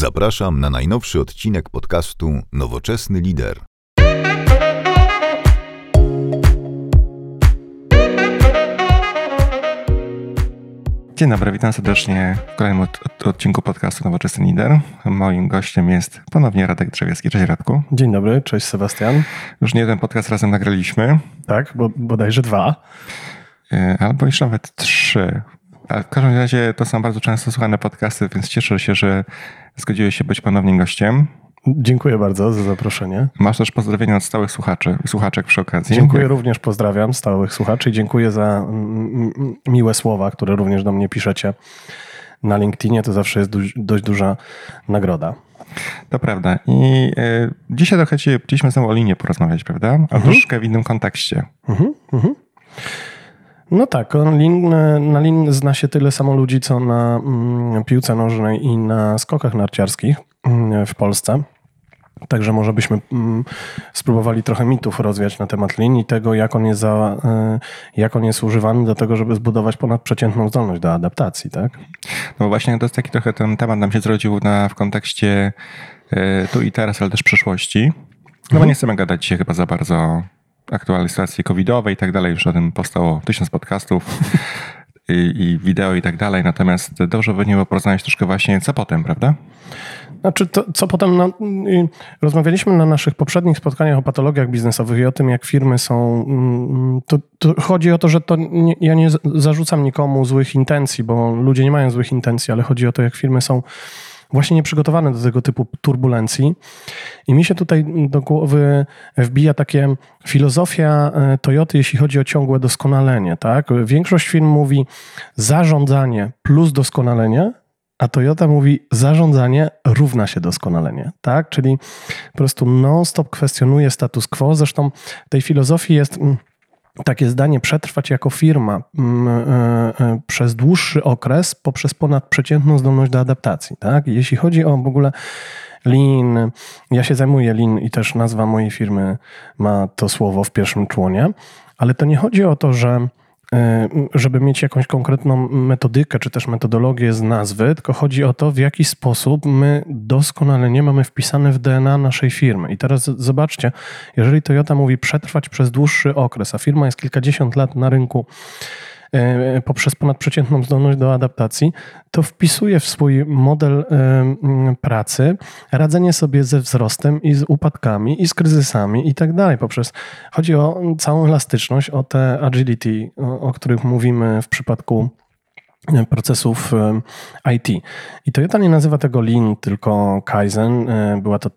Zapraszam na najnowszy odcinek podcastu Nowoczesny Lider. Dzień dobry, witam serdecznie w kolejnym od, od, odcinku podcastu Nowoczesny Lider. Moim gościem jest ponownie Radek Drzewiecki. Cześć Radku. Dzień dobry, cześć Sebastian. Już nie jeden podcast razem nagraliśmy. Tak, bo, bodajże dwa. Yy, albo już nawet trzy. W każdym razie to są bardzo często słuchane podcasty, więc cieszę się, że zgodziłeś się być ponownie gościem. Dziękuję bardzo za zaproszenie. Masz też pozdrowienia od stałych słuchaczy, słuchaczek przy okazji. Dziękuję również, pozdrawiam stałych słuchaczy i dziękuję za miłe słowa, które również do mnie piszecie na LinkedInie. To zawsze jest dość, dość duża nagroda. To prawda. I y, dzisiaj trochę chcieliśmy znowu o linie porozmawiać, prawda? A mhm. troszkę w innym kontekście. Mhm, mhm. No tak, lin, na lin zna się tyle samo ludzi, co na mm, piłce nożnej i na skokach narciarskich mm, w Polsce. Także może byśmy mm, spróbowali trochę mitów rozwiać na temat linii, tego jak on, jest za, y, jak on jest używany do tego, żeby zbudować ponadprzeciętną zdolność do adaptacji, tak? No właśnie to jest taki trochę ten temat nam się zrodził na, w kontekście y, tu i teraz, ale też przyszłości. No bo mhm. nie chcemy gadać dzisiaj chyba za bardzo aktualnej sytuacji covidowej i tak dalej. Już o tym powstało tysiąc podcastów i, i wideo i tak dalej. Natomiast dobrze by było porozmawiać troszkę właśnie co potem, prawda? Znaczy, to, co potem na, rozmawialiśmy na naszych poprzednich spotkaniach o patologiach biznesowych i o tym, jak firmy są. Mm, to, to chodzi o to, że to nie, ja nie zarzucam nikomu złych intencji, bo ludzie nie mają złych intencji, ale chodzi o to, jak firmy są właśnie nieprzygotowane do tego typu turbulencji. I mi się tutaj do głowy wbija takie filozofia e, Toyoty, jeśli chodzi o ciągłe doskonalenie. Tak? Większość firm mówi zarządzanie plus doskonalenie, a Toyota mówi zarządzanie równa się doskonalenie, tak? Czyli po prostu non-stop kwestionuje status quo. Zresztą tej filozofii jest mm, takie zdanie przetrwać jako firma mm, e, e, przez dłuższy okres poprzez ponadprzeciętną zdolność do adaptacji. Tak? Jeśli chodzi o w ogóle Lean, ja się zajmuję Lean i też nazwa mojej firmy ma to słowo w pierwszym członie, ale to nie chodzi o to, że żeby mieć jakąś konkretną metodykę czy też metodologię z nazwy, tylko chodzi o to, w jaki sposób my doskonale nie mamy wpisane w DNA naszej firmy. I teraz zobaczcie, jeżeli Toyota mówi przetrwać przez dłuższy okres, a firma jest kilkadziesiąt lat na rynku, E, poprzez ponadprzeciętną zdolność do adaptacji, to wpisuje w swój model e, pracy radzenie sobie ze wzrostem i z upadkami i z kryzysami i tak dalej. Poprzez, chodzi o całą elastyczność, o te agility, o, których mówimy w przypadku procesów IT. I Toyota nie nazywa tego Lean, tylko Kaizen. E, była to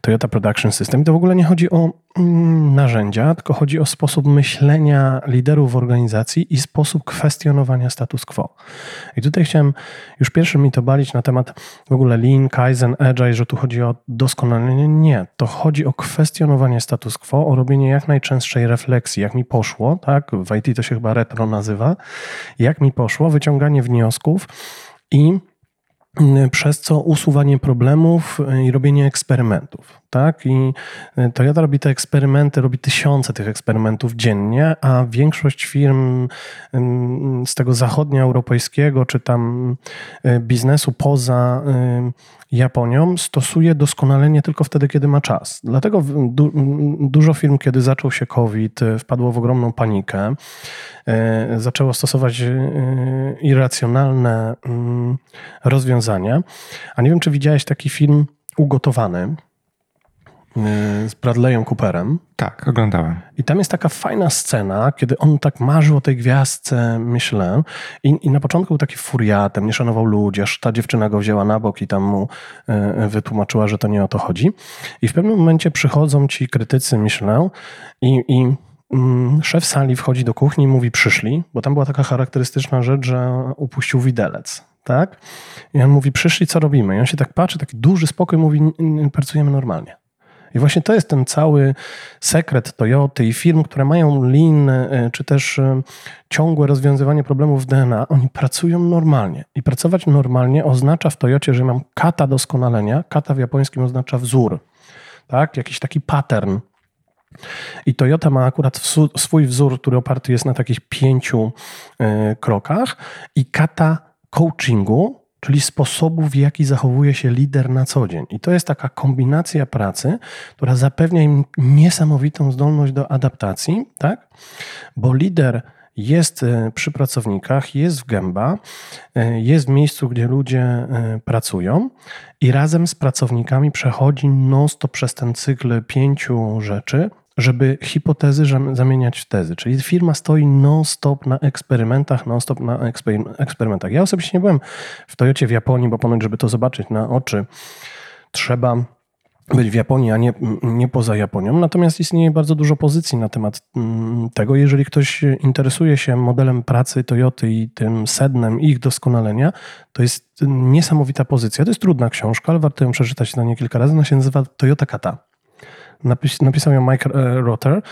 Toyota Production System. I to w ogóle nie chodzi o narzędzia, tylko chodzi o sposób myślenia liderów w organizacji i sposób kwestionowania status quo. I tutaj chciałem już pierwszy mi to balić na temat w ogóle Lean, Kaizen, Agile, że tu chodzi o doskonalenie. Nie, to chodzi o kwestionowanie status quo, o robienie jak najczęstszej refleksji, jak mi poszło, tak? W IT to się chyba retro nazywa. Jak mi poszło, wyciąganie wniosków i mm, przez co usuwanie problemów i robienie eksperymentów. Tak? I y, Toyota robi te eksperymenty, robi tysiące tych eksperymentów dziennie, a większość firm z tego zachodnioeuropejskiego czy tam y, biznesu poza Japonią stosuje doskonalenie tylko wtedy, kiedy ma czas. Dlatego du dużo firm, kiedy zaczął się COVID, wpadło w ogromną panikę. Zaczęło stosować irracjonalne mm, rozwiązania. A nie wiem, czy widziałeś taki film ugotowany z Bradleyem Cooperem. Tak, oglądałem. I tam jest taka fajna scena, kiedy on tak marzył o tej gwiazdce, myślę, i, i na początku był taki furiatem, nie szanował ludzi, aż ta dziewczyna go wzięła na bok i tam mu e, wytłumaczyła, że to nie o to chodzi. I w pewnym momencie przychodzą ci krytycy, myślę, i, i mm, szef sali wchodzi do kuchni i mówi przyszli, bo tam była taka charakterystyczna rzecz, że upuścił widelec. Tak? I on mówi, przyszli, co robimy? I on się tak patrzy, taki duży spokój, mówi, pracujemy normalnie. I właśnie to jest ten cały sekret Toyoty i firm, które mają lean, e, czy też e, ciągłe rozwiązywanie problemów DNA. Oni pracują normalnie. I pracować normalnie oznacza w Toyocie, że mam kata doskonalenia. Kata w japońskim oznacza wzór. Tak? Jakiś taki pattern. I Toyota ma akurat swój wzór, który oparty jest na takich pięciu e, krokach. I kata coachingu czyli sposobu, w jaki zachowuje się lider na co dzień. I to jest taka kombinacja pracy, która zapewnia im niesamowitą zdolność do adaptacji, tak? Bo lider jest e, przy pracownikach, jest w gęba, e, jest w miejscu, gdzie ludzie e, pracują i razem z pracownikami przechodzi non-stop przez ten cykl pięciu rzeczy, żeby hipotezy zamieniać w tezy. Czyli firma stoi non-stop na eksperymentach, non-stop na eksperymentach. Ja osobiście nie byłem w Toyocie w Japonii, bo ponoć, żeby to zobaczyć na oczy, trzeba być w Japonii, a nie, nie poza Japonią. Natomiast istnieje bardzo dużo pozycji na temat mm, tego. Jeżeli ktoś interesuje się modelem pracy Toyoty i tym sednem ich doskonalenia, to jest niesamowita pozycja. To jest trudna książka, ale warto ją przeczytać na nie kilka razy. Ona się nazywa Toyota Kata. Napis, napisał ją Mike Rotter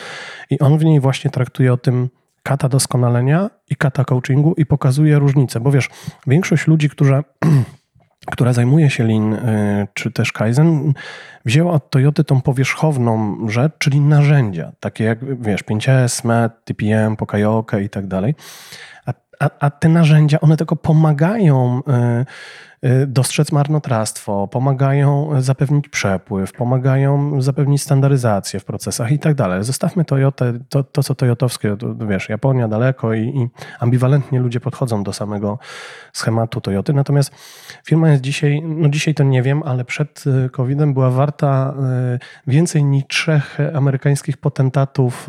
i on w niej właśnie traktuje o tym kata doskonalenia i kata coachingu i pokazuje różnicę, bo wiesz, większość ludzi, która, która zajmuje się Lean e, czy też Kaizen, wzięła od Toyoty tą powierzchowną rzecz, czyli narzędzia, takie jak, wiesz, 5S, MET, TPM, Pokajoke i tak dalej. A, a, te narzędzia, one tylko pomagają y, Y, dostrzec marnotrawstwo, pomagają zapewnić przepływ, pomagają zapewnić standaryzację w procesach i tak dalej. Zostawmy Toyotę, to, to co Toyotowskie, to, wiesz, Japonia daleko i, i ambiwalentnie ludzie podchodzą do samego schematu Toyoty. Natomiast firma jest dzisiaj, no dzisiaj to nie wiem, ale przed COVID-em była warta więcej niż trzech amerykańskich potentatów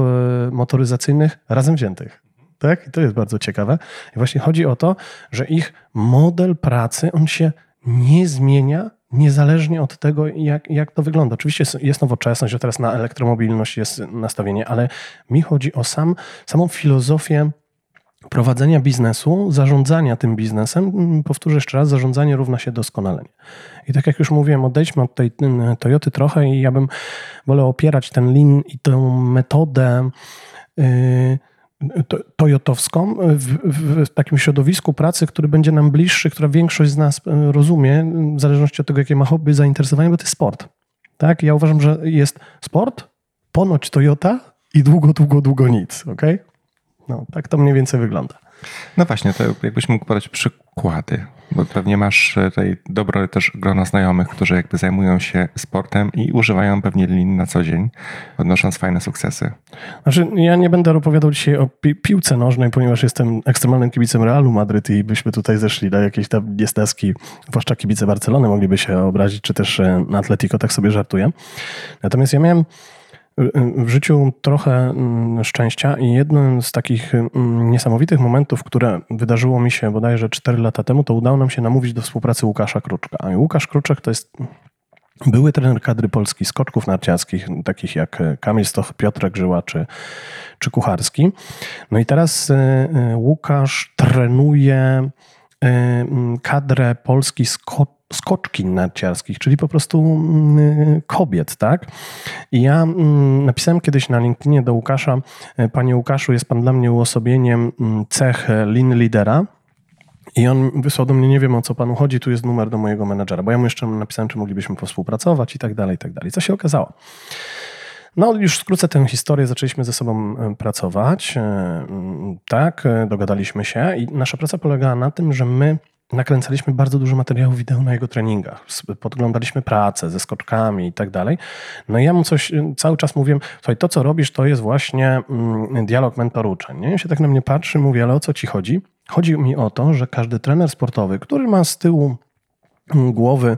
motoryzacyjnych razem wziętych. Tak? I to jest bardzo ciekawe. I właśnie chodzi o to, że ich model pracy, on się nie zmienia niezależnie od tego, jak, jak to wygląda. Oczywiście jest nowoczesność, że teraz na elektromobilność jest nastawienie, ale mi chodzi o sam, samą filozofię prowadzenia biznesu, zarządzania tym biznesem. Powtórzę jeszcze raz, zarządzanie równa się doskonalenie. I tak jak już mówiłem, odejdźmy od tej Toyoty trochę i ja bym wolał opierać ten lin i tę metodę yy, Toyotowską w, w, takim środowisku pracy, który będzie nam bliższy, która większość z nas e, rozumie, w zależności od tego, jakie ma hobby, zainteresowanie, bo to jest sport. Tak? Ja uważam, że jest sport, ponoć Toyota i długo, długo, długo nic. Okay? No, tak to mniej więcej wygląda. No właśnie, to jakbyś mógł podać przykłady, bo pewnie masz e, tutaj dobre też grono znajomych, którzy jakby zajmują się sportem i używają pewnie lin na co dzień, odnosząc fajne sukcesy. Znaczy, ja nie będę opowiadał dzisiaj o pi piłce nożnej, ponieważ jestem ekstremalnym kibicem Realu Madryt i byśmy tutaj zeszli na jakieś tam niestezki, zwłaszcza kibice Barcelony mogliby się obrazić, czy też e, na Atletico, tak sobie żartuję. Natomiast ja miałem w życiu trochę mm, szczęścia i jednym z takich mm, niesamowitych momentów, które wydarzyło mi się bodajże 4 lata temu, to udało nam się namówić do współpracy Łukasza Kruczka. A Łukasz Kruczek to jest były trener kadry Polski skoczków narciarskich, takich jak Kamil Stoch, Piotrek Żyła czy, czy Kucharski. No i teraz y, y, Łukasz trenuje y, kadrę Polski skoczków skoczki narciarskich, czyli po prostu mm, kobiet, tak? I ja mm, napisałem kiedyś na LinkedInie do Łukasza, e, panie Łukaszu, jest pan dla mnie uosobieniem mm, cech lean lidera, i on wysłał do mnie, nie wiem o co panu chodzi, tu jest numer do mojego menedżera, bo ja mu jeszcze napisałem, czy moglibyśmy współpracować i tak dalej, i tak dalej. Co się okazało? No, już skrócę tę historię. Zaczęliśmy ze sobą e, pracować. E, tak, dogadaliśmy się i nasza praca polegała na tym, że my nakręcaliśmy bardzo dużo materiałów wideo na jego treningach. Podglądaliśmy pracę ze skoczkami i tak dalej. No i ja mu coś cały czas mówiłem, słuchaj, to co robisz, to jest właśnie mm, dialog mentor-uczeń. Nie? I się tak na mnie patrzy, mówi, ale o co ci chodzi? Chodzi mi o to, że każdy trener sportowy, który ma z tyłu mm, głowy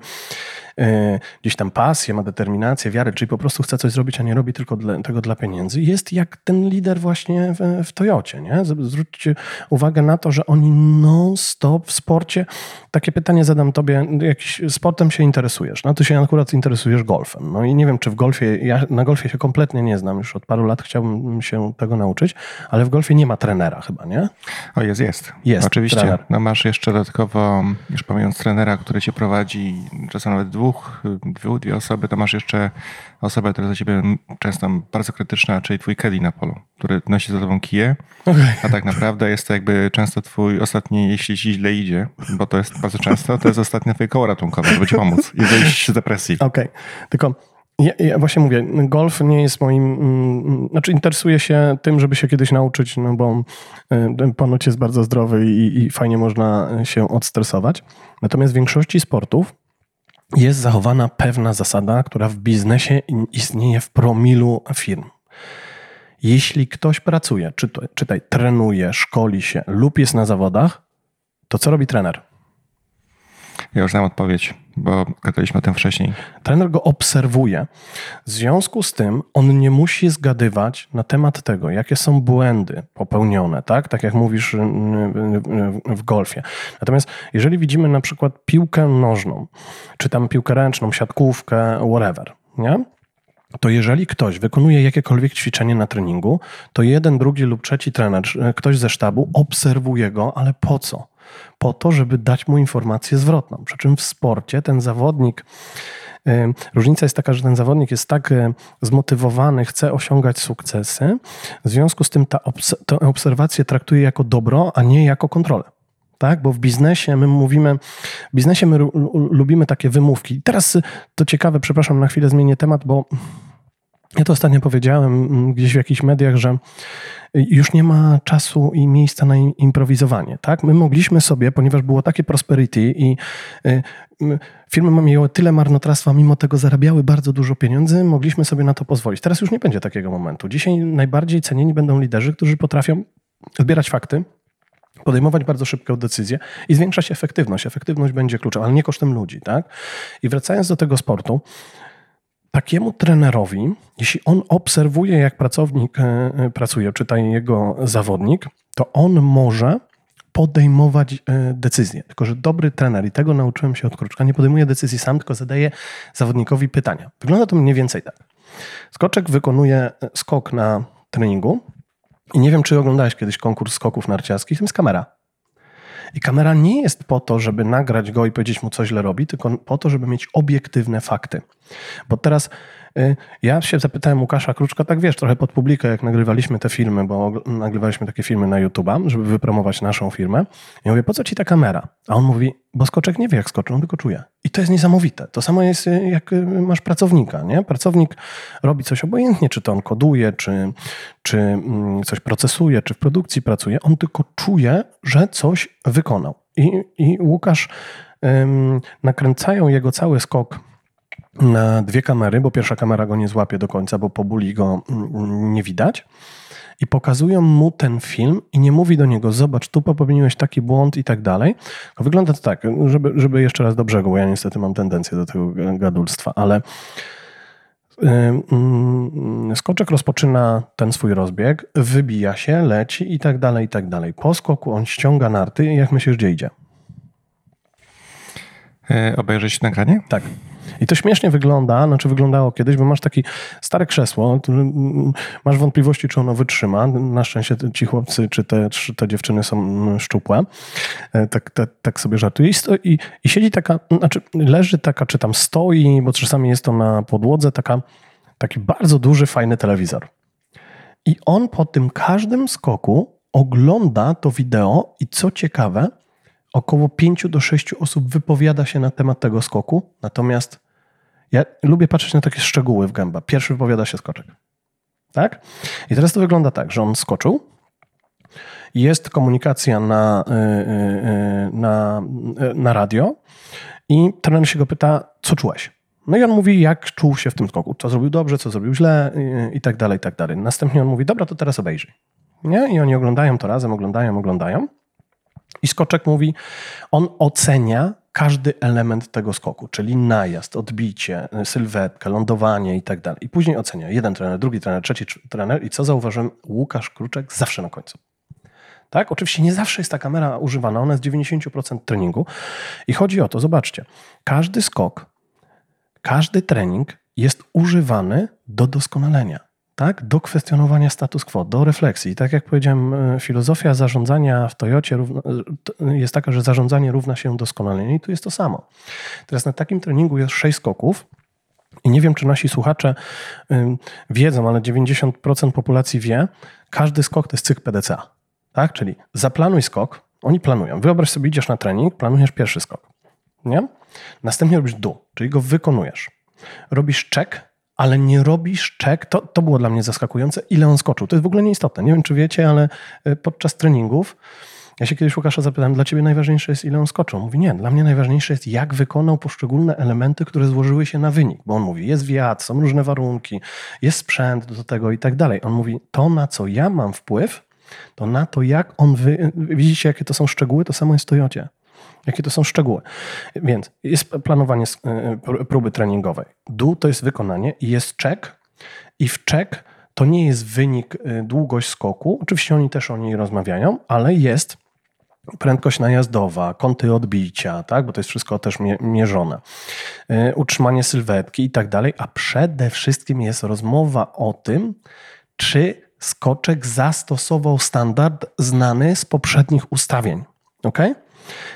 gdzieś tam pasję, ma determinację, wiarę, czyli po prostu chce coś zrobić, a nie robi tylko dla, tego dla pieniędzy. Jest jak ten lider właśnie w, w Toyocie. Nie? Zwróćcie uwagę na to, że oni non-stop w sporcie, takie pytanie zadam tobie, jakiś sportem się interesujesz, no ty się akurat interesujesz golfem. No i nie wiem, czy w golfie, ja na golfie się kompletnie nie znam, już od paru lat chciałbym się tego nauczyć, ale w golfie nie ma trenera chyba, nie? O, jest, jest. Jest, Oczywiście. Trener. No masz jeszcze dodatkowo, już pomijając trenera, który cię prowadzi, czasem nawet dwóch dwóch, dwie, dwie osoby, to masz jeszcze osobę, która jest dla ciebie często bardzo krytyczna, czyli twój caddy na polu, który nosi za tobą kije, okay. a tak naprawdę jest to jakby często twój ostatni, jeśli ci źle idzie, bo to jest bardzo często, to jest ostatnie twoje koło ratunkowe, żeby ci pomóc i wyjść z depresji. Okej, okay. tylko Ja, ja, właśnie mówię, golf nie jest moim. Mm, znaczy, interesuję się tym, żeby się kiedyś nauczyć, no bo y, ponoć jest bardzo zdrowy i, i fajnie można się odstresować. Natomiast w większości sportów jest zachowana pewna zasada, która w biznesie istnieje w promilu firm. Jeśli ktoś pracuje, czytaj, czytaj trenuje, szkoli się lub jest na zawodach, to co robi trener? Ja już znam odpowiedź, bo gadaliśmy o tym wcześniej. Trener go obserwuje. W związku z tym on nie musi zgadywać na temat tego, jakie są błędy popełnione, tak? Tak jak mówisz y, y, w golfie. Natomiast jeżeli widzimy na przykład piłkę nożną, czy tam piłkę ręczną, siatkówkę, whatever, nie? to jeżeli ktoś wykonuje jakiekolwiek ćwiczenie na treningu, to jeden, drugi lub trzeci trener, ktoś ze sztabu obserwuje go, ale po co? Po to, żeby dać mu informację zwrotną. Przy czym w sporcie ten zawodnik, y, różnica jest taka, że ten zawodnik jest tak y, zmotywowany, chce osiągać sukcesy, w związku z tym ta tę obserwację traktuje jako dobro, a nie jako kontrolę tak? Bo w biznesie my mówimy, w biznesie my lubimy takie wymówki. Teraz to ciekawe, przepraszam, na chwilę zmienię temat, bo ja to ostatnio powiedziałem mm, gdzieś w jakichś mediach, że już nie ma czasu i miejsca na improwizowanie. Tak? My mogliśmy sobie, ponieważ było takie prosperity i y, firmy miały tyle marnotrawstwa, mimo tego zarabiały bardzo dużo pieniędzy, mogliśmy sobie na to pozwolić. Teraz już nie będzie takiego momentu. Dzisiaj najbardziej cenieni będą liderzy, którzy potrafią zbierać fakty, podejmować bardzo szybką decyzję i zwiększać efektywność. Efektywność będzie kluczowa, ale nie kosztem ludzi. Tak? I wracając do tego sportu, takiemu trenerowi, jeśli on obserwuje, jak pracownik e, e, pracuje, czytaj jego zawodnik, to on może podejmować e, decyzje. Tylko, że dobry trener, i tego nauczyłem się od Kruczka, nie podejmuje decyzji sam, tylko zadaje zawodnikowi pytania. Wygląda to mniej więcej tak. Skoczek wykonuje skok na treningu i nie wiem, czy oglądałeś kiedyś konkurs skoków narciarskich, tam jest kamera. I kamera nie jest po to, żeby nagrać go i powiedzieć mu, co źle robi, tylko po to, żeby mieć obiektywne fakty. Bo teraz ja się zapytałem Łukasza Kruczka, tak wiesz, trochę pod publikę, jak nagrywaliśmy te filmy, bo nagrywaliśmy takie filmy na YouTube'a, żeby wypromować naszą firmę. I mówię, po co ci ta kamera? A on mówi, bo skoczek nie wie, jak skoczy, on tylko czuje. I to jest niesamowite. To samo jest, y, jak y, masz pracownika, nie? Pracownik robi coś obojętnie, czy to on koduje, czy, czy mm, coś procesuje, czy w produkcji pracuje. On tylko czuje, że coś wykonał. I, i Łukasz, ym, nakręcają jego cały skok na dwie kamery, bo pierwsza kamera go nie złapie do końca, bo po buli go mm, nie widać. I pokazują mu ten film i nie mówi do niego, zobacz, tu popełniłeś taki błąd i tak dalej. Wygląda to tak, żeby, żeby jeszcze raz do brzegu, bo ja niestety mam tendencję do tego gadulstwa, ale mm, Skoczek rozpoczyna ten swój rozbieg, wybija się, leci i tak dalej, i tak dalej. Po skoku on ściąga narty i jak myślisz, gdzie idzie? E, obejrzeć nagranie? Tak. I to śmiesznie wygląda, znaczy wyglądało kiedyś, bo masz takie stare krzesło, masz wątpliwości, czy ono wytrzyma. Na szczęście ci chłopcy, czy te, czy te dziewczyny są mm, szczupłe. E, tak, tak, sobie żartuję. I, I siedzi taka, znaczy leży taka, czy tam stoi, bo czasami jest to na podłodze, taka, taki bardzo duży, fajny telewizor. I on po tym każdym skoku ogląda to wideo i co ciekawe, około 5 do 6 osób wypowiada się na temat tego skoku, natomiast ja lubię patrzeć na takie szczegóły w gęba. Pierwszy wypowiada się skoczek. Tak? I teraz to wygląda tak, że on skoczył, jest komunikacja na, y, y, y, na, na radio i trener się go pyta, co czułeś? No i on mówi, jak czuł się w tym skoku, co zrobił dobrze, co zrobił źle i tak dalej, i tak dalej. Następnie on mówi, dobra, to teraz obejrzyj. Nie? I oni oglądają to razem, oglądają, oglądają. I skoczek mówi, on ocenia każdy element tego skoku, czyli najazd, odbicie, sylwetkę, lądowanie i tak dalej. I później ocenia jeden trener, drugi trener, trzeci trener i co zauważyłem? Łukasz Kruczek zawsze na końcu. Tak? Oczywiście nie zawsze jest ta kamera używana, ona jest 90% treningu. I chodzi o to, zobaczcie, każdy skok, każdy trening jest używany do doskonalenia tak, do kwestionowania status quo, do refleksji. Tak jak powiedziałem, e, filozofia zarządzania w Toyocie jest taka, że zarządzanie równa się doskonaleniu i tu jest to samo. Teraz na takim treningu jest sześć skoków, i nie wiem, czy nasi słuchacze wiedzą, ale 90% populacji wie, każdy skok to jest cykl PDCA. Tak? Czyli zaplanuj skok, oni planują. Wyobraź sobie, idziesz na trening, planujesz pierwszy skok. Nie? Następnie robisz dół, czyli go wykonujesz. Robisz check ale nie robisz czek. To, to było dla mnie zaskakujące, ile on skoczył. To jest w ogóle nieistotne. Nie wiem, czy wiecie, ale y, podczas treningów ja się kiedyś Łukasza zapytałem, dla ciebie najważniejsze jest, ile on skoczył. Mówi, nie, dla mnie najważniejsze jest, jak wykonał poszczególne elementy, które złożyły się na wynik. Bo on mówi, jest wiatr, są różne warunki, jest sprzęt do tego i tak dalej. On mówi, to na co ja mam wpływ, to na to, jak on wy... Widzicie, jakie to są szczegóły? To samo jest w Toyocie. Jakie to są szczegóły. Więc jest planowanie e, próby treningowej. Dół to jest wykonanie jest czek i w czek to nie jest wynik, e, długość skoku. Oczywiście oni też o niej rozmawiają, ale jest prędkość najazdowa, kąty odbicia, tak? bo to jest wszystko też mierzone, e, utrzymanie sylwetki i tak dalej, a przede wszystkim jest rozmowa o tym, czy skoczek zastosował standard znany z poprzednich ustawień. ok?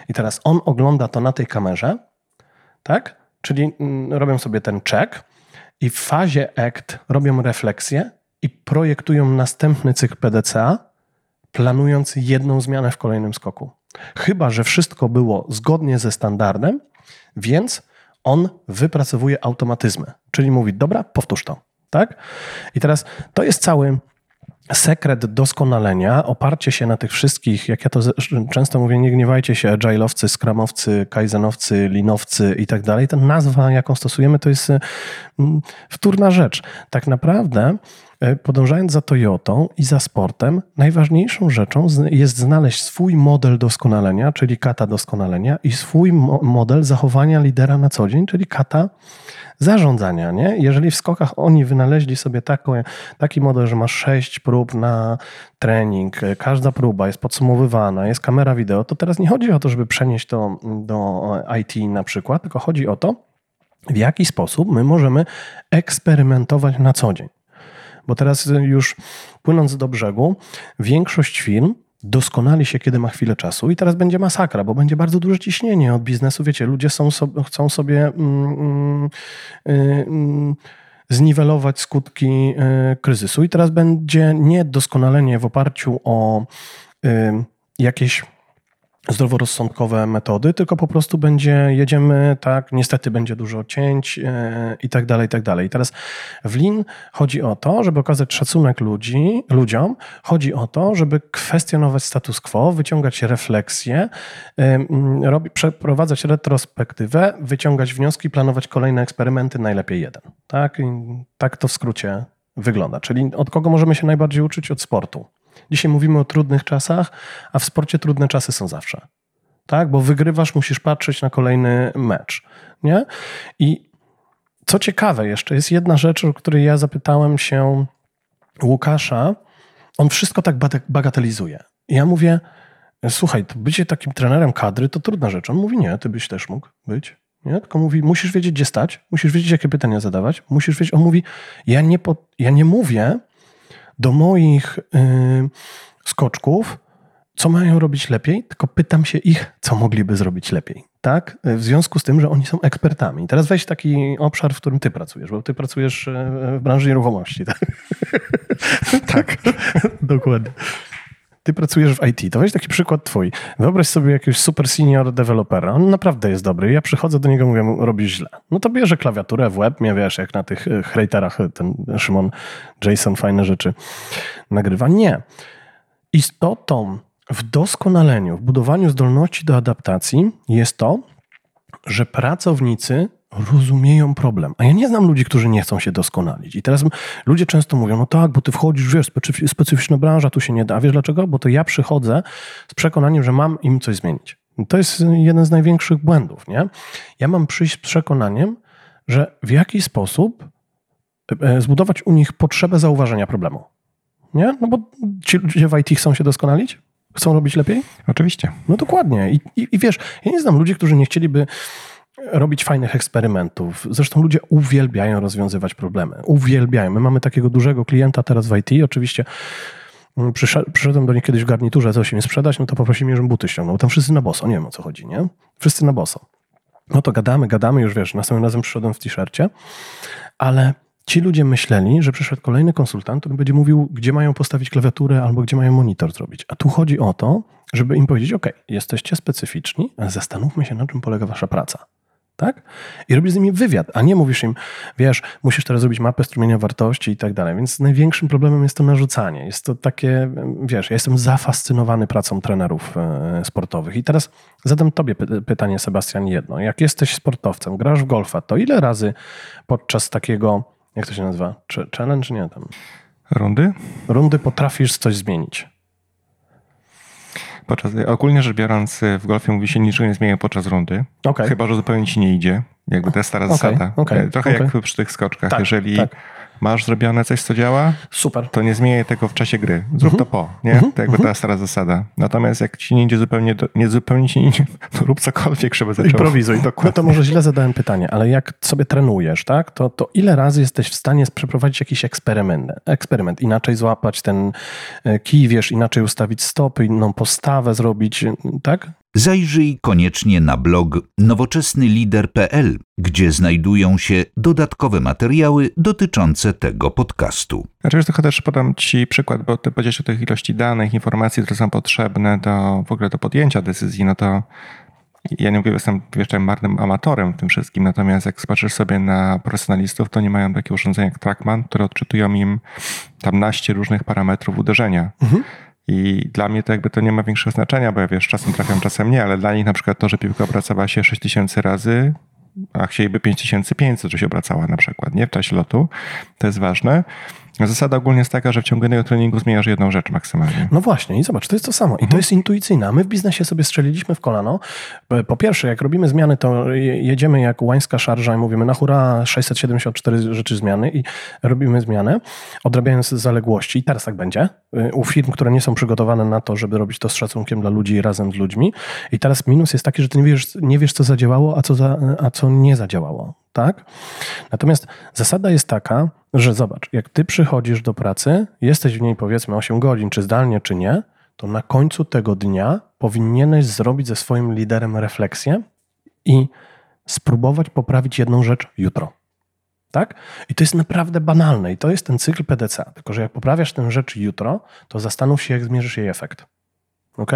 I teraz on ogląda to na tej kamerze, tak? Czyli mm, robią sobie ten check i w fazie ACT robią refleksję i projektują następny cykl PDCA, planując jedną zmianę w kolejnym skoku. Chyba, że wszystko było zgodnie ze standardem, więc on wypracowuje automatyzmy, czyli mówi, dobra, powtórz to. Tak? I teraz to jest cały sekret doskonalenia, oparcie się na tych wszystkich, jak ja to często mówię, nie gniewajcie się, agile'owcy, scrumowcy, kaizenowcy, linowcy i tak dalej. Ta nazwa, jaką stosujemy, to jest mm, wtórna rzecz. Tak naprawdę e, podążając za Toyotą i za sportem, najważniejszą rzeczą jest znaleźć swój model doskonalenia, czyli kata doskonalenia i swój model zachowania lidera na co dzień, czyli kata zarządzania. Nie? Jeżeli w skokach oni wynaleźli sobie taką, taki model, że masz sześć prób na trening, każda próba jest podsumowywana, jest kamera wideo, to teraz nie chodzi o to, żeby przenieść to do IT na przykład, tylko chodzi o to, w jaki sposób my możemy eksperymentować na co dzień. Bo teraz już płynąc do brzegu, większość firm doskonali się, kiedy ma chwilę czasu i teraz będzie masakra, bo będzie bardzo duże ciśnienie od biznesu. Wiecie, ludzie są chcą sobie mm, mm, y, mm, zniwelować skutki y, kryzysu i teraz będzie niedoskonalenie w oparciu o y, jakieś zdroworozsądkowe metody, tylko po prostu będzie, jedziemy, tak, niestety będzie dużo cięć yy, i tak dalej, i tak dalej. Teraz w Lean chodzi o to, żeby okazać szacunek ludzi, ludziom, chodzi o to, żeby kwestionować status quo, wyciągać refleksje, yy, robi, przeprowadzać retrospektywę, wyciągać wnioski, planować kolejne eksperymenty, najlepiej jeden. Tak, tak to w skrócie wygląda. Czyli od kogo możemy się najbardziej uczyć? Od sportu. Dzisiaj mówimy o trudnych czasach, a w sporcie trudne czasy są zawsze. Tak? Bo wygrywasz, musisz patrzeć na kolejny mecz. Nie? I co ciekawe jeszcze, jest jedna rzecz, o której ja zapytałem się Łukasza. On wszystko tak bagatelizuje. Ja mówię, słuchaj, to bycie takim trenerem kadry to trudna rzecz. On mówi, nie, ty byś też mógł być. Nie? Tylko mówi, musisz wiedzieć, gdzie stać, musisz wiedzieć, jakie pytania zadawać, musisz wiedzieć. On mówi, ja nie, po, ja nie mówię, do moich yy, skoczków, co mają robić lepiej, tylko pytam się ich, co mogliby zrobić lepiej. Tak? W związku z tym, że oni są ekspertami. Teraz weź taki obszar, w którym ty pracujesz, bo ty pracujesz e, w branży nieruchomości. Tak, tak. dokładnie ty pracujesz w IT, to weź taki przykład twój. Wyobraź sobie jakiegoś super senior dewelopera, on naprawdę jest dobry. Ja przychodzę do niego, mówię mu, robisz źle. No to bierze klawiaturę w web, mnie wiesz, jak na tych e, hejterach e, ten Szymon Jason fajne rzeczy nagrywa. Nie. Istotą w doskonaleniu, w budowaniu zdolności do adaptacji jest to, że pracownicy rozumieją problem. A ja nie znam ludzi, którzy nie chcą się doskonalić. I teraz ludzie często mówią, no tak, bo ty wchodzisz, wiesz, specyficzna branża, tu się nie da. Wiesz dlaczego? Bo to ja przychodzę z przekonaniem, że mam im coś zmienić. To jest jeden z największych błędów, nie? Ja mam przyjść z przekonaniem, że w jakiś sposób e, zbudować u nich potrzebę zauważenia problemu. Nie? No bo ci ludzie w IT chcą się doskonalić? Chcą robić lepiej? Oczywiście. No dokładnie. I, i, i wiesz, ja nie znam ludzi, którzy nie chcieliby robić fajnych eksperymentów. Zresztą ludzie uwielbiają rozwiązywać problemy. Uwielbiają. My mamy takiego dużego klienta teraz w IT. Oczywiście mm, przyszedłem do nich kiedyś w garniturze coś im sprzedać, no to poprosili mnie, żebym buty ściągnął. Tam wszyscy na boso, nie wiem o co chodzi, nie? Wszyscy na boso. No to gadamy, gadamy, już wiesz, następnym razem przyszedłem w t-shircie, ale ci ludzie myśleli, że przyszedł kolejny konsultant, który będzie mówił, gdzie mają postawić klawiaturę albo gdzie mają monitor zrobić. A tu chodzi o to, żeby im powiedzieć, ok, jesteście specyficzni, ale zastanówmy się, na czym polega wasza praca tak? I robisz z nimi wywiad, a nie mówisz im, wiesz, musisz teraz zrobić mapę strumienia wartości i tak dalej. Więc największym problemem jest to narzucanie. Jest to takie, wiesz, ja jestem zafascynowany pracą trenerów e, sportowych. I teraz zadam tobie py- pytanie, Sebastian, jedno. Jak jesteś sportowcem, grasz w golfa, to ile razy podczas takiego, jak to się nazywa, Ch- challenge, nie tam, Rundy? rundy potrafisz coś zmienić? Podczas, ogólnie rzecz biorąc, w golfie mówi się niczego nie zmienia podczas rundy. Okej. Chyba, że zupełnie ci nie idzie. Jakby to jest stara Okej, zasada. okej, E, Trochę jak przy tych skoczkach. Tak, Jeżeli tak. Masz zrobione coś, co działa, Super. to nie zmieniaj tego w czasie gry. Zrób Mhm. to po, nie? To jakby ta stara zasada. Natomiast jak ci nie idzie zupełnie, do, nie zupełnie ci nie idzie, to rób cokolwiek, żeby zaczął. Improwizuj. No Dokładnie. to może źle zadałem pytanie, ale jak sobie trenujesz, tak, to, to ile razy jesteś w stanie przeprowadzić jakiś eksperyment, eksperyment, inaczej złapać ten e, kij, wiesz, inaczej ustawić stopy, inną postawę zrobić, tak? Zajrzyj koniecznie na blog nowoczesnylider.pl, gdzie znajdują się dodatkowe materiały dotyczące tego podcastu. Znaczy, tylko też podam ci przykład, bo ty powiedziałeś o tych ilości danych, informacji, które są potrzebne do w ogóle do podjęcia decyzji, no to ja nie mówię, jestem jeszcze marnym amatorem w tym wszystkim, natomiast jak spatrzysz sobie na profesjonalistów, to nie mają takie urządzenia jak Trackman, które odczytują im tam naście różnych parametrów uderzenia. I dla mnie to jakby to nie ma większego znaczenia, bo ja wiesz, czasem trafiam, czasem nie, ale dla nich na przykład to, że piłka obracała się 6000 razy, a chcieliby 5500, że się obracała na przykład, nie? W czasie lotu. To jest ważne. Zasada ogólnie jest taka, że w ciągu jednego treningu zmieniasz jedną rzecz maksymalnie. No właśnie, i zobacz, to jest to samo. I to jest intuicyjne. A My w biznesie sobie strzeliliśmy w kolano. Po pierwsze, jak robimy zmiany, to je- jedziemy jak łańska szarża i mówimy na hura 674 rzeczy zmiany i robimy zmianę, odrabiając zaległości. I teraz tak będzie. Y, U firm, które nie są przygotowane na to, żeby robić to z szacunkiem dla ludzi i razem z ludźmi. I teraz minus jest taki, że ty nie wiesz, nie wiesz co zadziałało, a co, za, a co nie zadziałało. Tak? Natomiast zasada jest taka, że zobacz, jak ty przychodzisz do pracy, jesteś w niej powiedzmy 8 godzin, czy zdalnie, czy nie, to na końcu tego dnia powinieneś zrobić ze swoim liderem refleksję i spróbować poprawić jedną rzecz jutro. Tak? I to jest naprawdę banalne i to jest ten cykl PDCA. Tylko, że jak poprawiasz tę rzecz jutro, to zastanów się, jak zmierzysz jej efekt. Ok?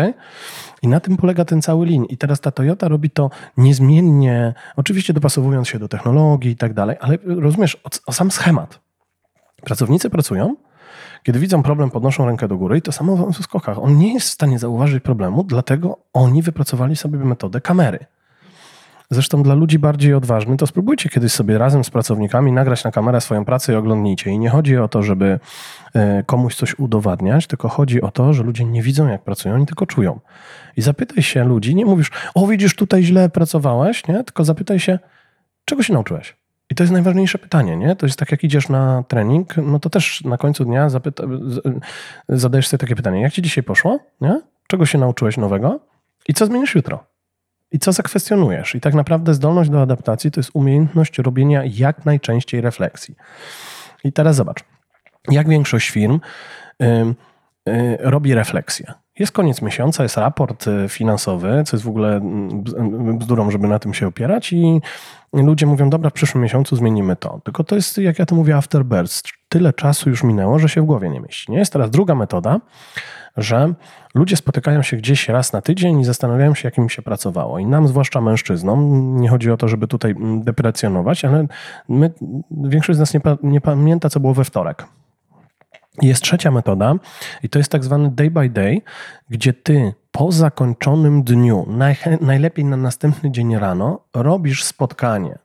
I na tym polega ten cały lin. I teraz ta Toyota robi to niezmiennie, oczywiście dopasowując się do technologii i tak dalej, ale rozumiesz, o, o sam schemat. Pracownicy pracują, kiedy widzą problem, podnoszą rękę do góry i to samo w skokach. On nie jest w stanie zauważyć problemu, dlatego oni wypracowali sobie metodę kamery. Zresztą dla ludzi bardziej odważnych, to spróbujcie kiedyś sobie razem z pracownikami nagrać na kamerę swoją pracę i oglądnijcie. I nie chodzi o to, żeby e, komuś coś udowadniać, tylko chodzi o to, że ludzie nie widzą, jak pracują, oni tylko czują. I zapytaj się ludzi, nie mówisz, o widzisz, tutaj źle pracowałeś, nie? tylko zapytaj się, czego się nauczyłeś? I to jest najważniejsze pytanie, nie? To jest tak, jak idziesz na trening, no to też na końcu dnia zapyta, zadajesz sobie takie pytanie, jak ci dzisiaj poszło, nie? Czego się nauczyłeś nowego i co zmienisz jutro? I co zakwestionujesz? I tak naprawdę zdolność do adaptacji to jest umiejętność robienia jak najczęściej refleksji. I teraz zobacz, jak większość firm ym, y, robi refleksję. Jest koniec miesiąca, jest raport y, finansowy, co jest w ogóle bz- bzdurą, żeby na tym się opierać i ludzie mówią, dobra, w przyszłym miesiącu zmienimy to. Tylko to jest, jak ja to mówię, afterburst. Tyle czasu już minęło, że się w głowie nie mieści. Nie? Jest teraz druga metoda, że ludzie spotykają się gdzieś raz na tydzień i zastanawiają się, jak im się pracowało. I nam, zwłaszcza mężczyznom, nie chodzi o to, żeby tutaj deprecjonować, ale my, większość z nas nie, pa, nie pamięta, co było we wtorek. Jest trzecia metoda i to jest tak zwany day by day, gdzie ty po zakończonym dniu, najlepiej na następny dzień rano, robisz spotkanie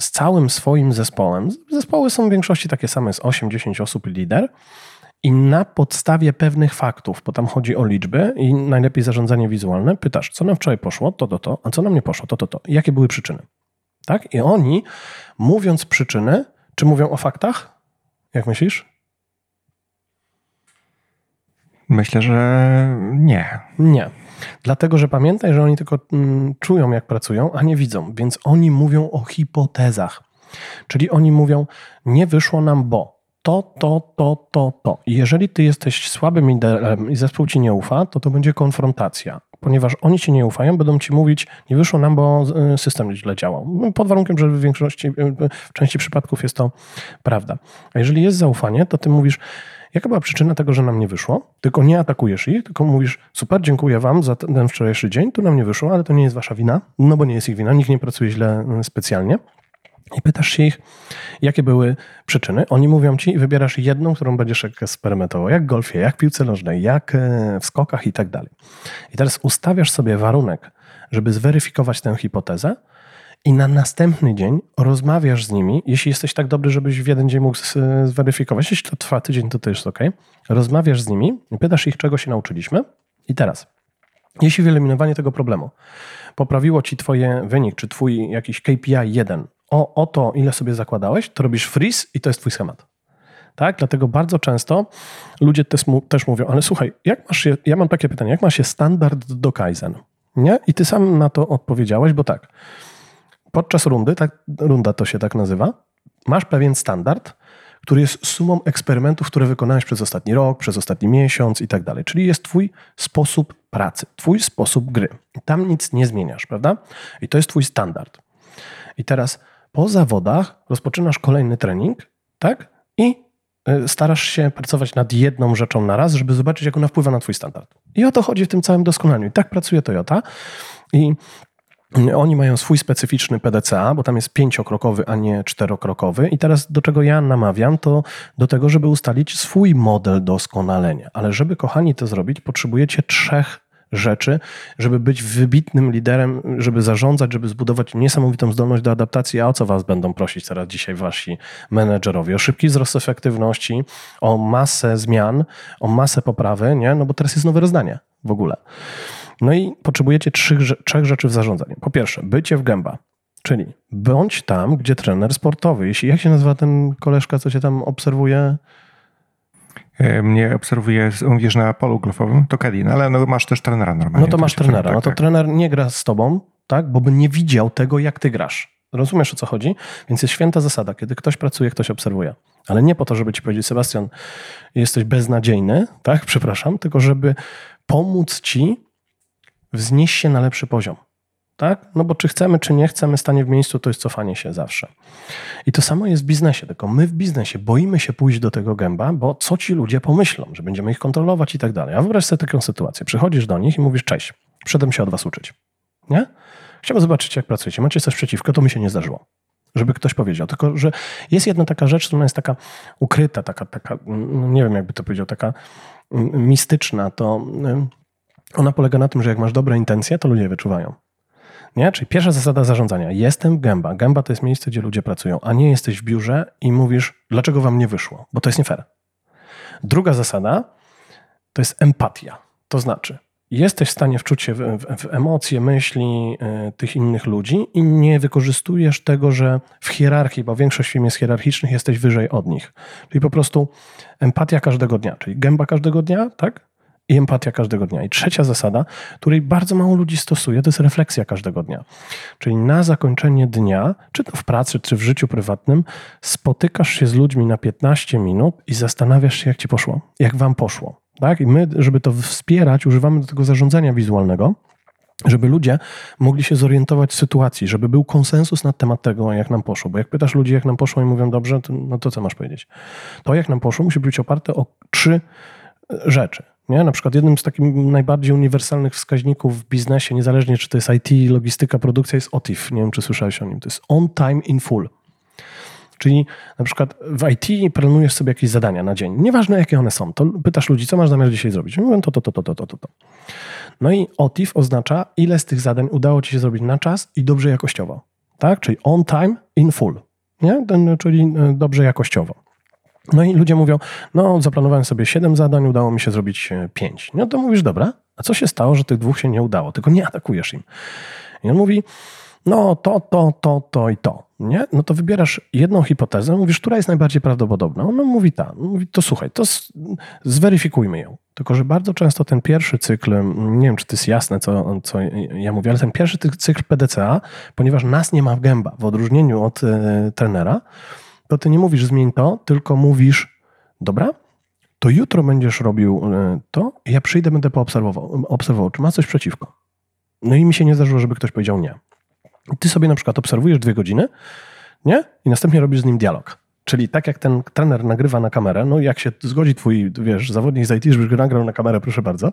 z całym swoim zespołem. Zespoły są w większości takie same, z 8-10 osób lider. I na podstawie pewnych faktów, bo tam chodzi o liczby i najlepiej zarządzanie wizualne, pytasz, co nam wczoraj poszło, to, to, to, a co nam nie poszło, to, to, to. Jakie były przyczyny? Tak? I oni, mówiąc przyczyny, czy mówią o faktach? Jak myślisz? Myślę, że nie. Nie. Dlatego, że pamiętaj, że oni tylko mm, czują, jak pracują, a nie widzą. Więc oni mówią o hipotezach. Czyli oni mówią, nie wyszło nam, bo to, to, to, to, to. I jeżeli ty jesteś słabym liderem i zespół ci nie ufa, to to będzie konfrontacja. Ponieważ oni ci nie ufają, będą ci mówić, nie wyszło nam, bo y, system źle działał. Pod warunkiem, że w większości, y, w części przypadków jest to prawda. A jeżeli jest zaufanie, to ty mówisz, jaka była przyczyna tego, że nam nie wyszło, tylko nie atakujesz ich, tylko mówisz, super, dziękuję wam za ten wczorajszy dzień, tu nam nie wyszło, ale to nie jest wasza wina, no bo nie jest ich wina, nikt nie pracuje źle y, specjalnie. I pytasz się ich, jakie były przyczyny. Oni mówią ci i wybierasz jedną, którą będziesz eksperymentował, jak w golfie, jak w piłce nożnej, jak e, w skokach i tak dalej. I teraz ustawiasz sobie warunek, żeby zweryfikować tę hipotezę i na następny dzień rozmawiasz z nimi, jeśli jesteś tak dobry, żebyś w jeden dzień mógł zweryfikować, jeśli to trwa tydzień, to też jest ok. Rozmawiasz z nimi pytasz ich, czego się nauczyliśmy. I teraz, jeśli wyeliminowanie tego problemu poprawiło ci twoje wynik, czy twój jakiś KPI 1 o, o to, ile sobie zakładałeś, to robisz freeze i to jest twój schemat. Tak? Dlatego bardzo często ludzie też, też mówią, ale słuchaj, jak masz się, ja mam takie pytanie, jak masz się standard do Kaizen? Nie? I ty sam na to odpowiedziałeś, bo tak, podczas rundy, tak, runda to się tak nazywa, masz pewien standard, który jest sumą eksperymentów, które wykonałeś przez ostatni rok, przez ostatni miesiąc i tak dalej. Czyli jest twój sposób pracy, twój sposób gry. Tam nic nie zmieniasz, prawda? I to jest twój standard. I teraz po zawodach rozpoczynasz kolejny trening, tak? I y, starasz się pracować nad jedną rzeczą na raz, żeby zobaczyć, jak ona wpływa na twój standard. I o to chodzi w tym całym doskonaleniu. I tak pracuje Toyota. I oni mają swój specyficzny PDCA, bo tam jest pięciokrokowy, a nie czterokrokowy. I teraz do czego ja namawiam, to do tego, żeby ustalić swój model doskonalenia. Ale żeby, kochani, to zrobić, potrzebujecie trzech rzeczy, żeby być wybitnym liderem, żeby zarządzać, żeby zbudować niesamowitą zdolność do adaptacji. A o co was będą prosić teraz dzisiaj wasi menedżerowie? O szybki wzrost efektywności, o masę zmian, o masę poprawy, nie? No bo teraz jest nowe rozdanie w ogóle. No i potrzebujecie trzech, trzech rzeczy w zarządzaniu. Po pierwsze, bycie w gęba. Czyli bądź tam, gdzie trener sportowy. Jeśli, jak się nazywa ten koleżka, co cię tam obserwuje? E, mnie obserwuje, mówisz na polu golfowym, to Kedin, ale no masz też trenera normalnie. No to masz trenera. Tak, no to tak. trener nie gra z tobą, tak, bo by nie widział tego, jak ty grasz. Rozumiesz o co chodzi? Więc jest święta zasada, kiedy ktoś pracuje, ktoś obserwuje. Ale nie po to, żeby ci powiedzieć, Sebastian, jesteś beznadziejny, tak, przepraszam, tylko żeby pomóc ci wznieść się na lepszy poziom. Tak? No bo czy chcemy, czy nie chcemy, stanie w miejscu to jest cofanie się zawsze. I to samo jest w biznesie, tylko my w biznesie boimy się pójść do tego gęba, bo co ci ludzie pomyślą, że będziemy ich kontrolować i tak dalej. A wyobraź sobie taką sytuację. Przychodzisz do nich i mówisz, cześć, przyszedłem się od was uczyć. Nie? Chciałbym zobaczyć, jak pracujecie. Macie coś przeciwko, to mi się nie zdarzyło. Żeby ktoś powiedział. Tylko, że jest jedna taka rzecz, która jest taka ukryta, taka, taka no nie wiem, jakby to powiedział, taka mm, mistyczna, to ona polega na tym, że jak masz dobre intencje, to ludzie wyczuwają. Nie? Czyli pierwsza zasada zarządzania. Jestem gęba. Gęba to jest miejsce, gdzie ludzie pracują, a nie jesteś w biurze i mówisz, dlaczego wam nie wyszło, bo to jest nie fair. Druga zasada to jest empatia. To znaczy, jesteś w stanie wczuć się w, w, w emocje, myśli y, tych innych ludzi i nie wykorzystujesz tego, że w hierarchii, bo większość firm jest hierarchicznych, jesteś wyżej od nich. Czyli po prostu empatia każdego dnia, czyli gęba każdego dnia, tak? I empatia każdego dnia. I trzecia zasada, której bardzo mało ludzi stosuje, to jest refleksja każdego dnia. Czyli na zakończenie dnia, czy to w pracy, czy w życiu prywatnym, spotykasz się z ludźmi na 15 minut i zastanawiasz się, jak ci poszło, jak wam poszło. Tak? I my, żeby to wspierać, używamy do tego zarządzania wizualnego, żeby ludzie mogli się zorientować w sytuacji, żeby był konsensus na temat tego, jak nam poszło. Bo jak pytasz ludzi, jak nam poszło i mówią dobrze, to, no to co masz powiedzieć? To, jak nam poszło, musi być oparte o trzy rzeczy. Nie? Na przykład jednym z takich najbardziej uniwersalnych wskaźników w biznesie, niezależnie czy to jest IT, logistyka, produkcja, jest OTIF. Nie wiem, czy słyszałeś o nim. To jest on time in full. Czyli na przykład w IT planujesz sobie jakieś zadania na dzień. Nieważne jakie one są. To pytasz ludzi, co masz zamiar dzisiaj zrobić. Mówią to, to, to, to, to, to, to. No i OTIF oznacza, ile z tych zadań udało ci się zrobić na czas i dobrze jakościowo. Tak? Czyli on time in full. Nie? Czyli e, dobrze jakościowo. No i ludzie mówią, no zaplanowałem sobie 7 zadań, udało mi się zrobić 5. No to mówisz, dobra, a co się stało, że tych dwóch się nie udało? Tylko nie atakujesz im. I on mówi, no to, to, to, to i to. Nie? No to wybierasz jedną hipotezę, mówisz, która jest najbardziej prawdopodobna. On mówi ta. Mówi, to słuchaj, to zweryfikujmy ją. Tylko, że bardzo często ten pierwszy cykl, nie wiem, czy to jest jasne, co, co ja mówię, ale ten pierwszy cykl PDCA, ponieważ nas nie ma w gęba, w odróżnieniu od y, trenera, to ty nie mówisz zmień to, tylko mówisz, dobra, to jutro będziesz robił e, to, ja przyjdę, będę poobserwował, obserwował, czy ma coś przeciwko. No i mi się nie zdarzyło, żeby ktoś powiedział nie. Ty sobie na przykład obserwujesz dwie godziny, nie? I następnie robisz z nim dialog. Czyli tak jak ten trener nagrywa na kamerę, no jak się zgodzi twój, wiesz, zawodnik z IT, żebyś go nagrał na kamerę, proszę bardzo,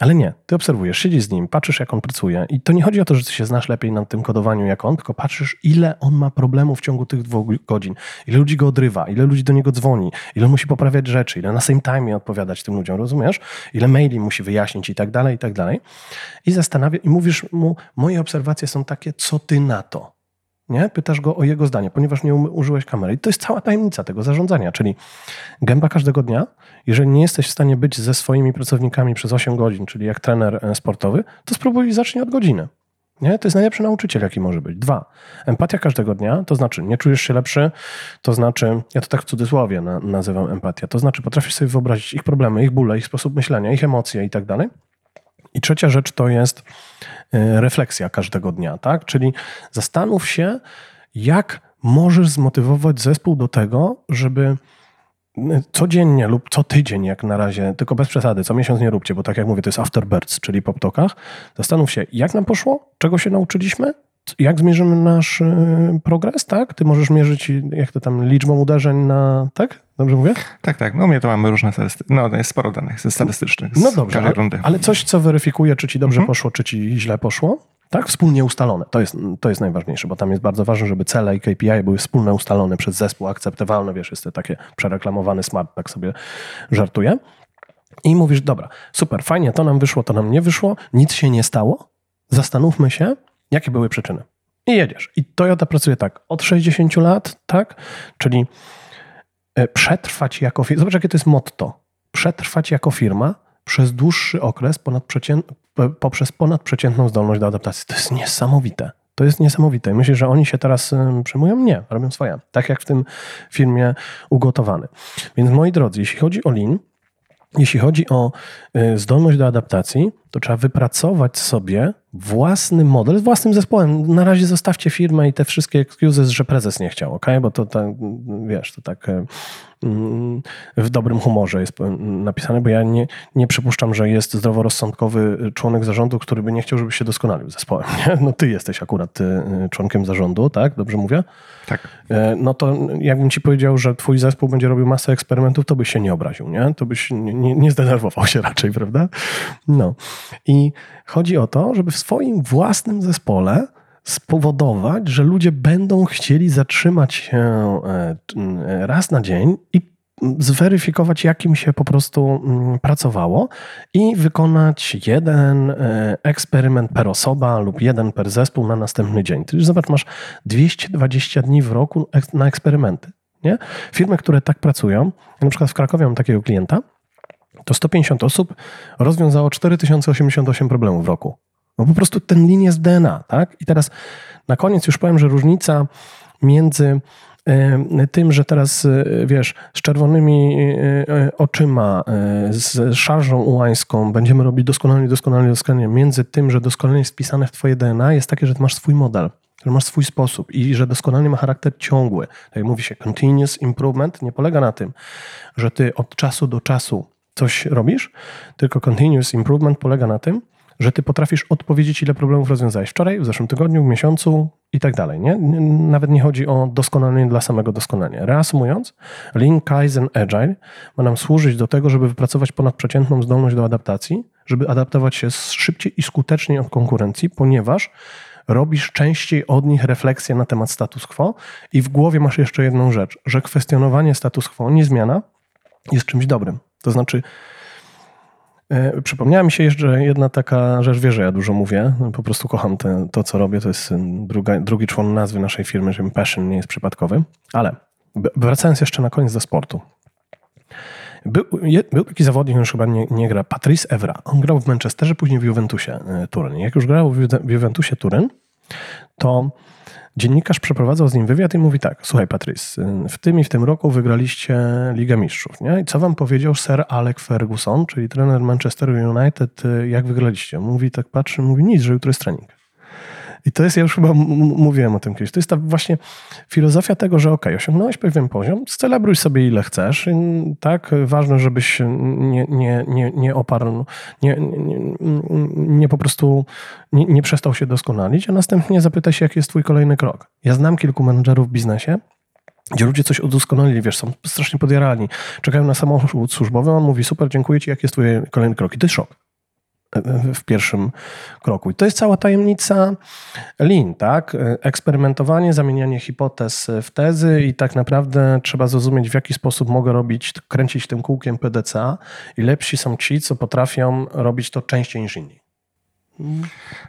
ale nie, ty obserwujesz, siedzisz z nim, patrzysz jak on pracuje i to nie chodzi o to, że ty się znasz lepiej na tym kodowaniu jak on, tylko patrzysz ile on ma problemów w ciągu tych dwóch godzin, ile ludzi go odrywa, ile ludzi do niego dzwoni, ile musi poprawiać rzeczy, ile na same time odpowiadać tym ludziom, rozumiesz? Ile maili musi wyjaśnić i tak dalej, i tak dalej. I zastanawia, i mówisz mu, moje obserwacje są takie, co ty na to? Nie? Pytasz go o jego zdanie, ponieważ nie użyłeś kamery. I to jest cała tajemnica tego zarządzania, czyli gęba każdego dnia. Jeżeli nie jesteś w stanie być ze swoimi pracownikami przez 8 godzin, czyli jak trener e, sportowy, to spróbuj zacznij od godziny. Nie? To jest najlepszy nauczyciel, jaki może być. Dwa, empatia każdego dnia, to znaczy nie czujesz się lepszy, to znaczy, ja to tak w cudzysłowie na, nazywam empatia, to znaczy potrafisz sobie wyobrazić ich problemy, ich bóle, ich sposób myślenia, ich emocje i tak dalej. I trzecia rzecz to jest refleksja każdego dnia, tak? Czyli zastanów się, jak możesz zmotywować zespół do tego, żeby e, codziennie lub co tydzień, jak na razie, tylko bez przesady, co miesiąc nie róbcie, bo tak jak mówię, to jest afterbirds, czyli po ptokach. Zastanów się, jak nam poszło, czego się nauczyliśmy, jak zmierzymy nasz e, progres, tak? Ty możesz mierzyć, jak to tam, liczbą uderzeń na, tak? Dobrze mówię? Tak, tak. No mnie to mamy różne statystyki. No jest sporo danych statystycznych. No dobrze, ale, ale, coś, co weryfikuje, czy ci dobrze mhm. poszło, czy ci źle poszło, tak? Wspólnie ustalone. To jest, to jest najważniejsze, bo tam jest bardzo ważne, żeby cele i KPI były wspólnie ustalone przez zespół, akceptowalne. Wiesz, jest to takie przereklamowany smart, tak sobie żartuję. I mówisz, dobra, super, fajnie, to nam wyszło, to nam nie wyszło, nic się nie stało. Zastanówmy się, jakie były przyczyny. I jedziesz. I Toyota pracuje tak od 60 lat, tak? Czyli E, przetrwać jako firma. Zobacz, jakie to jest motto. Przetrwać jako firma przez dłuższy okres ponad poprzez ponadprzeciętną zdolność do adaptacji. To jest niesamowite. To jest niesamowite. Myślisz, że oni się teraz przejmują? Nie, robią swoje. Tak jak w tym filmie ugotowany. Więc moi drodzy, jeśli chodzi o Lean, jeśli chodzi o y, zdolność do adaptacji, to trzeba wypracować sobie własny model z własnym zespołem. Na razie zostawcie firmę i te wszystkie excuses, że prezes nie chciał, ok? Bo to, to wiesz, to tak y, w dobrym humorze jest napisane, bo ja nie, nie przypuszczam, że jest zdroworozsądkowy członek zarządu, który by nie chciał, żeby się doskonalił zespołem. Nie? No ty jesteś akurat y, członkiem zarządu, tak? Dobrze mówię? Tak. E, no to jakbym ci powiedział, że twój zespół będzie robił masę eksperymentów, to byś się nie obraził, nie? To byś nie, nie zdenerwował się raczej, prawda? No. I chodzi o to, żeby w swoim własnym zespole spowodować, że ludzie będą chcieli zatrzymać się e, raz na dzień i zweryfikować, jakim się po prostu mm, pracowało i wykonać jeden e, eksperyment per osoba lub jeden per zespół na następny dzień. Już zobacz, masz 220 dni w roku na eksperymenty. Nie? Firmy, które tak pracują, na przykład w Krakowie mam takiego klienta, to 150 osób rozwiązało 4088 problemów w roku. No po prostu ten lin jest DNA, tak? I teraz na koniec już powiem, że różnica między e, tym, że teraz, e, wiesz, z czerwonymi e, oczyma, z szarżą ułańską będziemy robić doskonale, doskonale, doskonale, między tym, że doskonale jest wpisane w twoje DNA, jest takie, że masz swój model, że masz swój sposób i że doskonale ma charakter ciągły. Tak jak mówi się, continuous improvement nie polega na tym, że ty od czasu do czasu coś robisz, tylko continuous improvement polega na tym, że ty potrafisz odpowiedzieć, ile problemów rozwiązałeś wczoraj, w zeszłym tygodniu, w miesiącu i tak dalej. Nie? Nawet nie chodzi o doskonalenie dla samego doskonalenia. Reasumując, Lean, Kaizen, Agile ma nam służyć do tego, żeby wypracować ponadprzeciętną zdolność do adaptacji, żeby adaptować się szybciej i skuteczniej od konkurencji, ponieważ robisz częściej od nich refleksję na temat status quo i w głowie masz jeszcze jedną rzecz, że kwestionowanie status quo, nie zmiana, jest czymś dobrym. To znaczy, e, Przypomniała mi się jeszcze jedna taka rzecz, wie, że ja dużo mówię, po prostu kocham te, to, co robię, to jest druga, drugi człon nazwy naszej firmy, że passion nie jest przypadkowy, ale wracając jeszcze na koniec do sportu. Był, był taki zawodnik, on już chyba nie, nie, gra, Patrice Evra. On grał w Manchesterze, później w Juventusie e, Turyn. Jak już grał w Juventusie Turyn, to dziennikarz przeprowadzał z nim wywiad i mówi tak, słuchaj Patrys, w tym i w tym roku wygraliście Ligę Mistrzów, nie? I co wam powiedział Sir Alec Ferguson, czyli trener Manchester United, jak wygraliście? Mówi tak, patrzy, mówi nic, że jutro jest trening. I to jest, ja już chyba mówiłem o tym kiedyś, to jest ta właśnie filozofia tego, że ok, osiągnąłeś pewien poziom, scelebruj sobie ile chcesz, tak, ważne, żebyś nie, nie, nie, nie oparł, nie, nie, nie po prostu nie, nie przestał się doskonalić, a następnie zapytaj się, jaki jest twój kolejny krok. Ja znam kilku menedżerów w biznesie, gdzie ludzie coś udoskonalili, wiesz, są strasznie podjarani, czekają na samochód służbowy, on mówi, super, dziękuję ci, jaki jest twój kolejny krok? I to jest szok w pierwszym kroku. I to jest cała tajemnica Lean, tak? Eksperymentowanie, zamienianie hipotez w tezy i tak naprawdę trzeba zrozumieć, w jaki sposób mogę robić, kręcić tym kółkiem PDCA i lepsi są ci, co potrafią robić to częściej niż inni.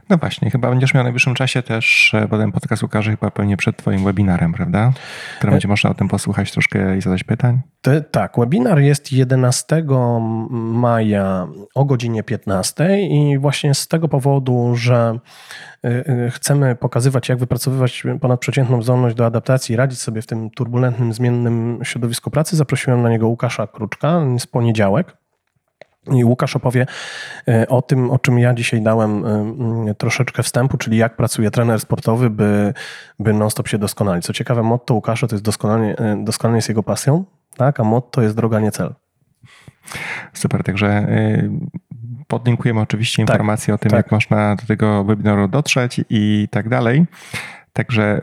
No właśnie, chyba będziesz miał w najwyższym czasie też, bo ten podcast ukaże chyba pewnie przed twoim webinarem, prawda? Który E- będzie można o tym posłuchać troszkę i zadać pytań. Te, tak, webinar jest 11 maja o godzinie 15 i właśnie z tego powodu, że y, y, chcemy pokazywać, jak wypracowywać ponadprzeciętną zdolność do adaptacji i radzić sobie w tym turbulentnym, zmiennym środowisku pracy, zaprosiłem na niego Łukasza Kruczka, jest poniedziałek. I Łukasz opowie e, o tym, o czym ja dzisiaj dałem e, troszeczkę wstępu, czyli jak pracuje trener sportowy, by, by non-stop się doskonalić. Co ciekawe, motto Łukasza to jest doskonalenie, e, doskonalenie jest jego pasją, tak? a motto jest droga, nie cel. Super, także podlinkujemy oczywiście Tak, informacje o tym, tak. jak można do tego webinaru dotrzeć i tak dalej. Także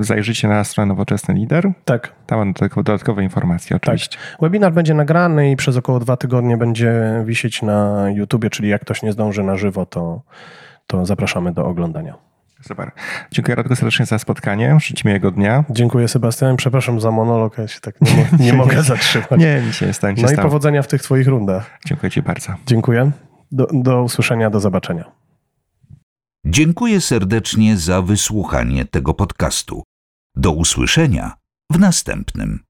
zajrzyjcie na stronę Nowoczesny Lider. Tak. Tam będą dodatkowe- informacje oczywiście. Webinar będzie nagrany i przez około dwa tygodnie będzie wisieć na YouTubie, czyli jak ktoś nie zdąży na żywo, to, to zapraszamy do oglądania. Super. Dziękuję Radku serdecznie za spotkanie. Życzę miłego dnia. Dziękuję Sebastian, przepraszam za monolog, ja się tak nie, mo- nie mogę zatrzymać. Nie, nic się nie stanie. No i powodzenia w tych twoich rundach. Dziękuję Ci bardzo. Dziękuję. Do, do usłyszenia, do zobaczenia. Dziękuję serdecznie za wysłuchanie tego podcastu. Do usłyszenia w następnym.